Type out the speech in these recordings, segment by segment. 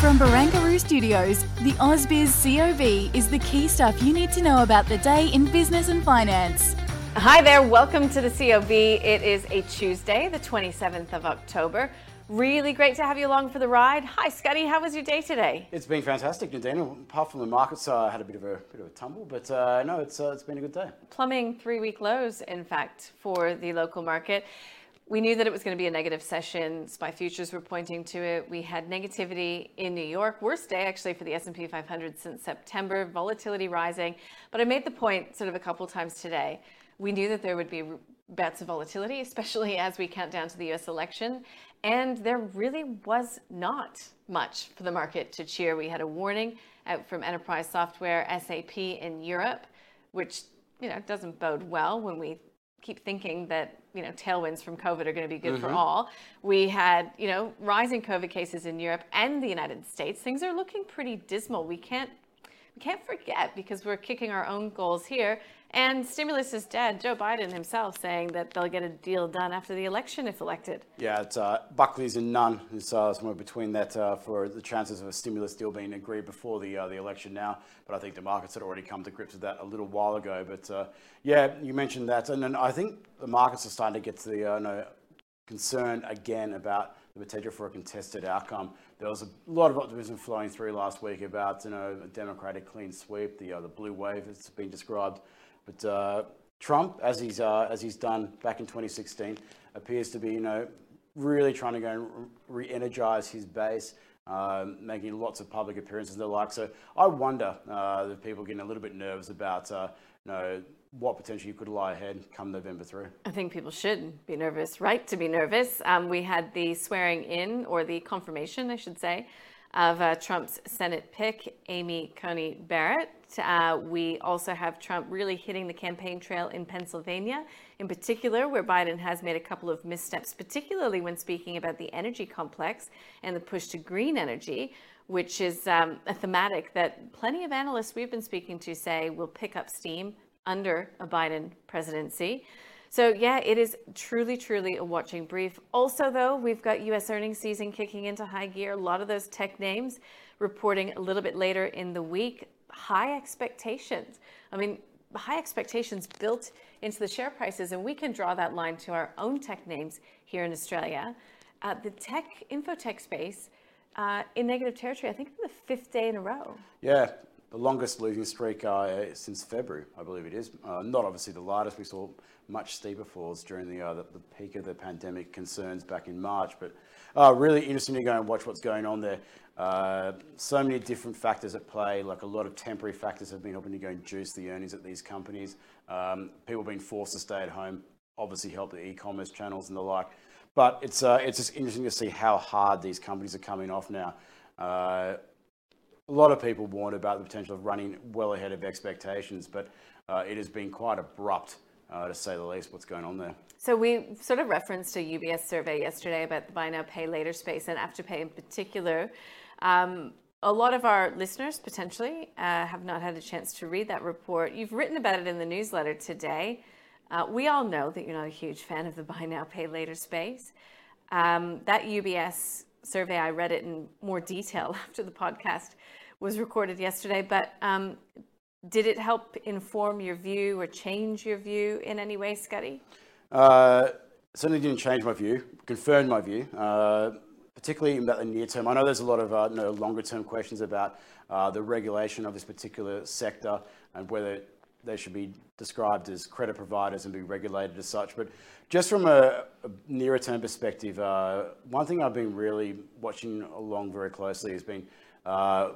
From Barangaroo Studios, the AusBiz COB is the key stuff you need to know about the day in business and finance. Hi there, welcome to the COB. It is a Tuesday, the 27th of October. Really great to have you along for the ride. Hi, Scotty, how was your day today? It's been fantastic, Nadine. Apart from the markets, uh, had a bit of a bit of a tumble, but uh, no, it's uh, it's been a good day. Plumbing three week lows, in fact, for the local market. We knew that it was going to be a negative session. SPI futures were pointing to it. We had negativity in New York, worst day actually for the S&P 500 since September. Volatility rising, but I made the point sort of a couple times today. We knew that there would be bouts of volatility, especially as we count down to the U.S. election, and there really was not much for the market to cheer. We had a warning out from Enterprise Software, SAP in Europe, which you know doesn't bode well when we keep thinking that you know tailwinds from COVID are going to be good for mm-hmm. all. We had you know rising COVID cases in Europe and the United States. Things are looking pretty dismal. We can't we can't forget because we're kicking our own goals here. And stimulus is dead. Joe Biden himself saying that they'll get a deal done after the election if elected. Yeah, it's uh, Buckley's and none. It's uh, somewhere between that uh, for the chances of a stimulus deal being agreed before the uh, the election now. But I think the markets had already come to grips with that a little while ago. But uh, yeah, you mentioned that, and I think the markets are starting to get to the uh, no, concern again about the potential for a contested outcome. There was a lot of optimism flowing through last week about you know a Democratic clean sweep, the the blue wave it's been described. But uh, Trump, as he's uh, as he's done back in 2016, appears to be you know really trying to go and re-energize his base. Um, making lots of public appearances and the like. So I wonder uh, if people are getting a little bit nervous about uh, you know what potentially could lie ahead come November 3. I think people should be nervous, right to be nervous. Um, we had the swearing in, or the confirmation, I should say, of uh, Trump's Senate pick, Amy Coney Barrett. Uh, we also have Trump really hitting the campaign trail in Pennsylvania, in particular, where Biden has made a couple of missteps, particularly when speaking about the energy complex and the push to green energy, which is um, a thematic that plenty of analysts we've been speaking to say will pick up steam under a Biden presidency. So, yeah, it is truly, truly a watching brief. Also, though, we've got US earnings season kicking into high gear. A lot of those tech names reporting a little bit later in the week. High expectations. I mean, high expectations built into the share prices, and we can draw that line to our own tech names here in Australia. Uh, the tech, infotech space, uh, in negative territory, I think the fifth day in a row. Yeah, the longest losing streak uh, since February, I believe it is. Uh, not obviously the largest. We saw much steeper falls during the, uh, the, the peak of the pandemic concerns back in March. But uh, really interesting to go and watch what's going on there. Uh, so many different factors at play. Like a lot of temporary factors have been helping to go and juice the earnings at these companies. Um, people being forced to stay at home obviously help the e-commerce channels and the like. But it's uh, it's just interesting to see how hard these companies are coming off now a lot of people warned about the potential of running well ahead of expectations, but uh, it has been quite abrupt, uh, to say the least, what's going on there. So we sort of referenced a UBS survey yesterday about the buy now, pay later space and Afterpay in particular. Um, a lot of our listeners potentially uh, have not had a chance to read that report. You've written about it in the newsletter today. Uh, we all know that you're not a huge fan of the buy now, pay later space. Um, that UBS survey, I read it in more detail after the podcast was recorded yesterday, but um, did it help inform your view or change your view in any way, Scotty? Uh, certainly didn't change my view, confirmed my view, uh, particularly about the near term. I know there's a lot of uh, you know, longer term questions about uh, the regulation of this particular sector and whether they should be described as credit providers and be regulated as such. But just from a, a nearer term perspective, uh, one thing I've been really watching along very closely has been uh,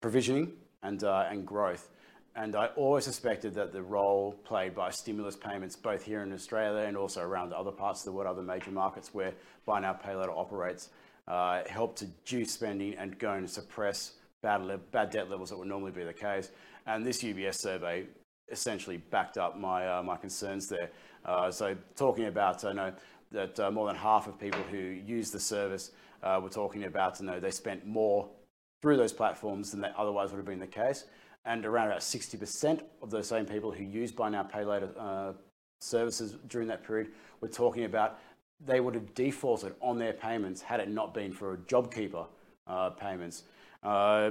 provisioning and, uh, and growth. And I always suspected that the role played by stimulus payments, both here in Australia and also around other parts of the world, other major markets where buy now, pay later operates, uh, helped to juice spending and go and suppress bad, le- bad debt levels that would normally be the case. And this UBS survey essentially backed up my, uh, my concerns there. Uh, so talking about, I know that uh, more than half of people who use the service uh, were talking about, you know, they spent more through those platforms than that otherwise would have been the case. And around about 60% of those same people who use buy now, pay later uh, services during that period were talking about they would have defaulted on their payments had it not been for JobKeeper uh, payments. Uh,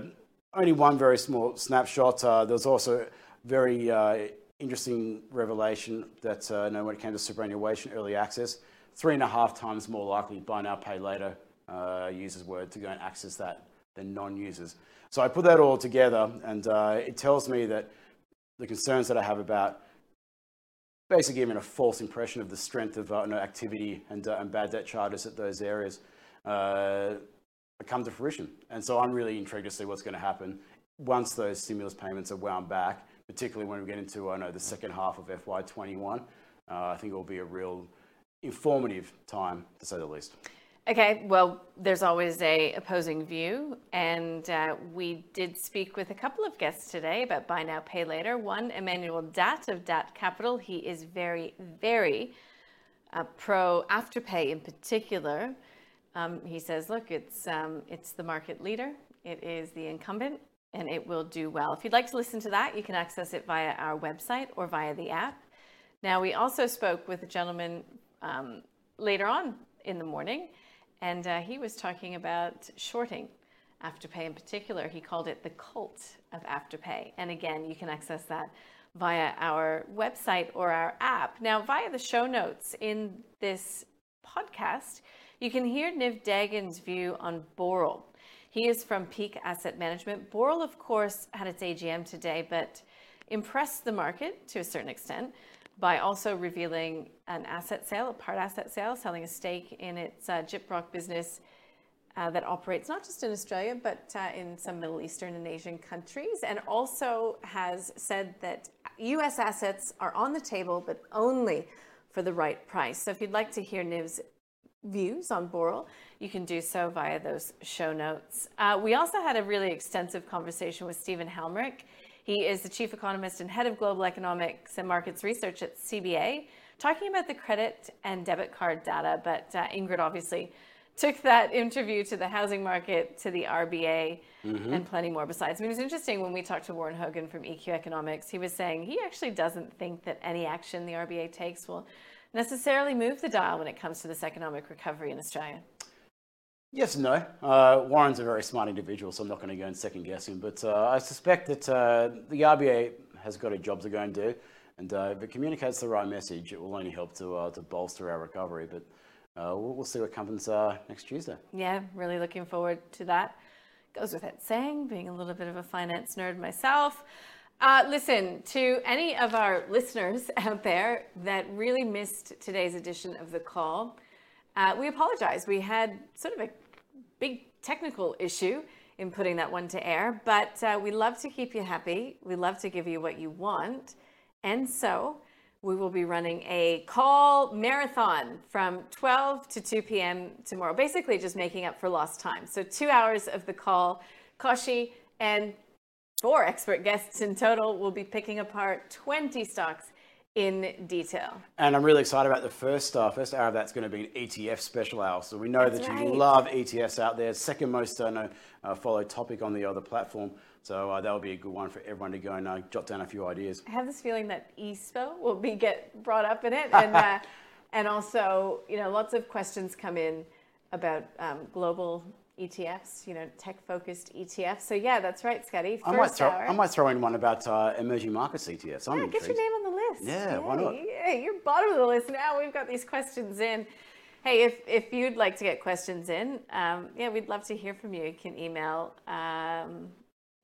only one very small snapshot. Uh, there was also very uh, interesting revelation that uh, when it came to superannuation early access, three and a half times more likely buy now, pay later uh, users were to go and access that than non-users. So I put that all together, and uh, it tells me that the concerns that I have about basically giving a false impression of the strength of uh, activity and, uh, and, bad debt charges at those areas uh, come to fruition. And so I'm really intrigued to see what's going to happen once those stimulus payments are wound back, particularly when we get into I know the second half of FY21. Uh, I think it will be a real informative time, to say the least. Okay, well, there's always a opposing view, and uh, we did speak with a couple of guests today about buy now, pay later. One, Emmanuel Datt of Datt Capital. He is very, very uh, pro Afterpay in particular. Um, he says, look, it's um, it's the market leader, it is the incumbent, and it will do well. If you'd like to listen to that, you can access it via our website or via the app. Now, we also spoke with a gentleman um, later on in the morning and uh, he was talking about shorting Afterpay in particular. He called it the cult of Afterpay. And again, you can access that via our website or our app. Now, via the show notes in this podcast, you can hear Niv Dagan's view on Boral. He is from Peak Asset Management. Boral, of course, had its AGM today, but impressed the market to a certain extent by also revealing an asset sale, a part asset sale, selling a stake in its uh, Gyprock business uh, that operates not just in Australia, but uh, in some Middle Eastern and Asian countries, and also has said that US assets are on the table, but only for the right price. So if you'd like to hear Niv's views on Boral, you can do so via those show notes. Uh, we also had a really extensive conversation with Stephen Helmrich. He is the chief economist and head of global economics and markets research at CBA, talking about the credit and debit card data. But uh, Ingrid obviously took that interview to the housing market, to the RBA, mm-hmm. and plenty more besides. I mean, it was interesting when we talked to Warren Hogan from EQ Economics. He was saying he actually doesn't think that any action the RBA takes will necessarily move the dial when it comes to this economic recovery in Australia. Yes and no. Uh, Warren's a very smart individual, so I'm not going to go and second guess him. But uh, I suspect that uh, the RBA has got a job to go and do. And uh, if it communicates the right message, it will only help to, uh, to bolster our recovery. But uh, we'll, we'll, see what happens next Tuesday. Yeah, really looking forward to that. Goes without saying, being a little bit of a finance nerd myself. listen, to any of our listeners out there that really missed today's edition of the call, uh, we apologize. We had sort of a big technical issue in putting that one to air, but uh, we love to keep you happy. We love to give you what you want. And so we will be running a call marathon from 12 to 2 p.m. tomorrow, basically just making up for lost time. So, two hours of the call. Kochie and four expert guests in total will be picking apart 20 stocks in detail. And I'm really excited about the first uh, first hour of that's going to be an ETF special hour. So we know that's that right. you love ETFs out there. Second most uh, no, uh, followed topic on the other platform. So uh, that'll be a good one for everyone to go and uh, jot down a few ideas. I have this feeling that ESPO will be get brought up in it, and uh, and also you know lots of questions come in about um, global ETFs, you know, tech-focused ETFs. So yeah, that's right, Scotty. First I might throw, hour. I might throw in one about uh, emerging markets ETFs. I'm yeah, get your name on the list. Yeah, why not? Hey, you're bottom of the list now. We've got these questions in. Hey, if, if you'd like to get questions in, um, yeah, we'd love to hear from you. You can email, um,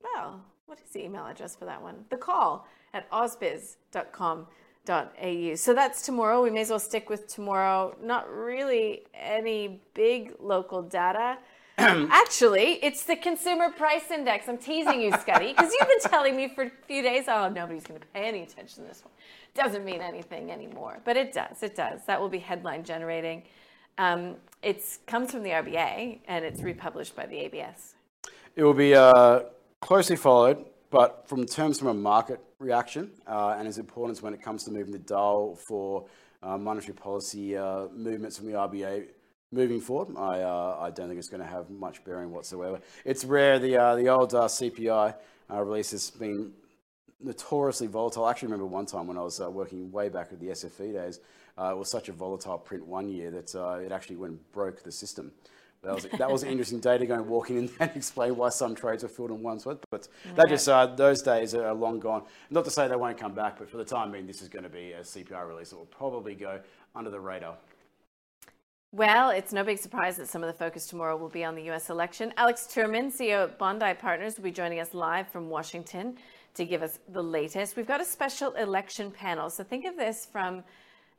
well, what is the email address for that one? The call at ausbiz.com au. So that's tomorrow. We may as well stick with tomorrow. Not really any big local data. Actually, it's the consumer price index. I'm teasing you, Scotty, because you've been telling me for a few days, oh, nobody's going to pay any attention to this one. Doesn't mean anything anymore, but it does. It does. That will be headline generating. Um, it comes from the RBA and it's republished by the ABS. It will be uh, closely followed, but from terms from a market reaction uh, and its importance when it comes to moving the dial for uh, monetary policy uh, movements from the RBA moving forward, I, uh, I don't think it's going to have much bearing whatsoever. It's rare. The, uh, the old CPI release has been notoriously volatile. I actually remember one time when I was uh, working way back at the SFE days, uh, it was such a volatile print one year that uh, it actually went and broke the system. That was, that was an interesting day to go and walk in and, explain why some trades were filled in one sweat. But that just uh, those days are long gone. Not to say they won't come back, but for the time being, this is going to be a CPI release that will probably go under the radar. Well, it's no big surprise that some of the focus tomorrow will be on the US election. Alex Turman, CEO of Bondi Partners, will be joining us live from Washington to give us the latest. We've got a special election panel. So think of this from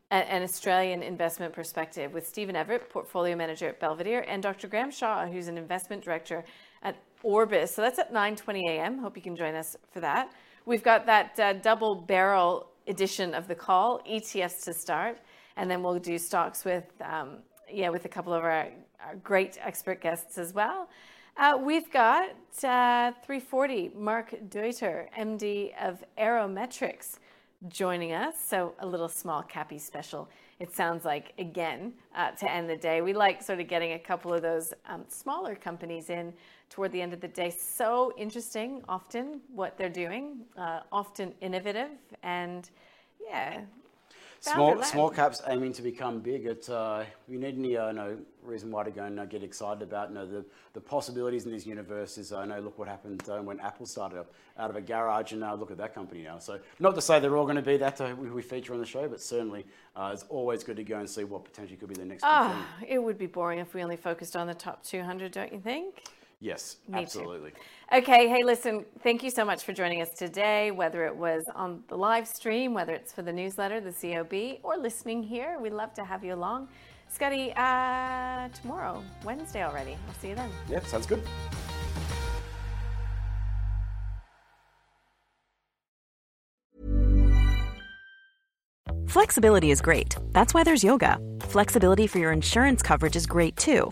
a, an Australian investment perspective with Stephen Everett, portfolio manager at Belvedere, and Dr. Graham Shaw, who's an investment director at Orbis. So that's at 9:20 a.m. Hope you can join us for that. We've got that uh, double barrel edition of the call, ETFs to start, and then we'll do stocks with um, yeah with a couple of our, our great expert guests as well. Uh, we've got uh, 340 Mark Deuter, MD of Aerometrex, joining us. So a little small cappy special. It sounds like again uh, to end the day. We like sort of getting a couple of those um, smaller companies in toward the end of the day. So interesting, often what they're doing, uh, often innovative, and yeah, Small, small caps aiming to become big. It, uh, you need any uh, no reason why to go and uh, get excited about. You know, the, the possibilities in these universes. I know, look what happened uh, when Apple started up out of a garage, and uh, look at that company now. So, not to say they're all going to be that uh, we, we, feature on the show, but certainly it's always good to go and see what potentially could be the next. Oh, it would be boring if we only focused on the top 200, don't you think? Yes, Me absolutely. Too. Okay, hey, listen, thank you so much for joining us today, whether it was on the live stream, whether it's for the newsletter, the COB, or listening here. We'd love to have you along. Scotty, uh, tomorrow, Wednesday already. I'll see you then. Yeah, sounds good. Flexibility is great. That's why there's yoga. Flexibility for your insurance coverage is great too.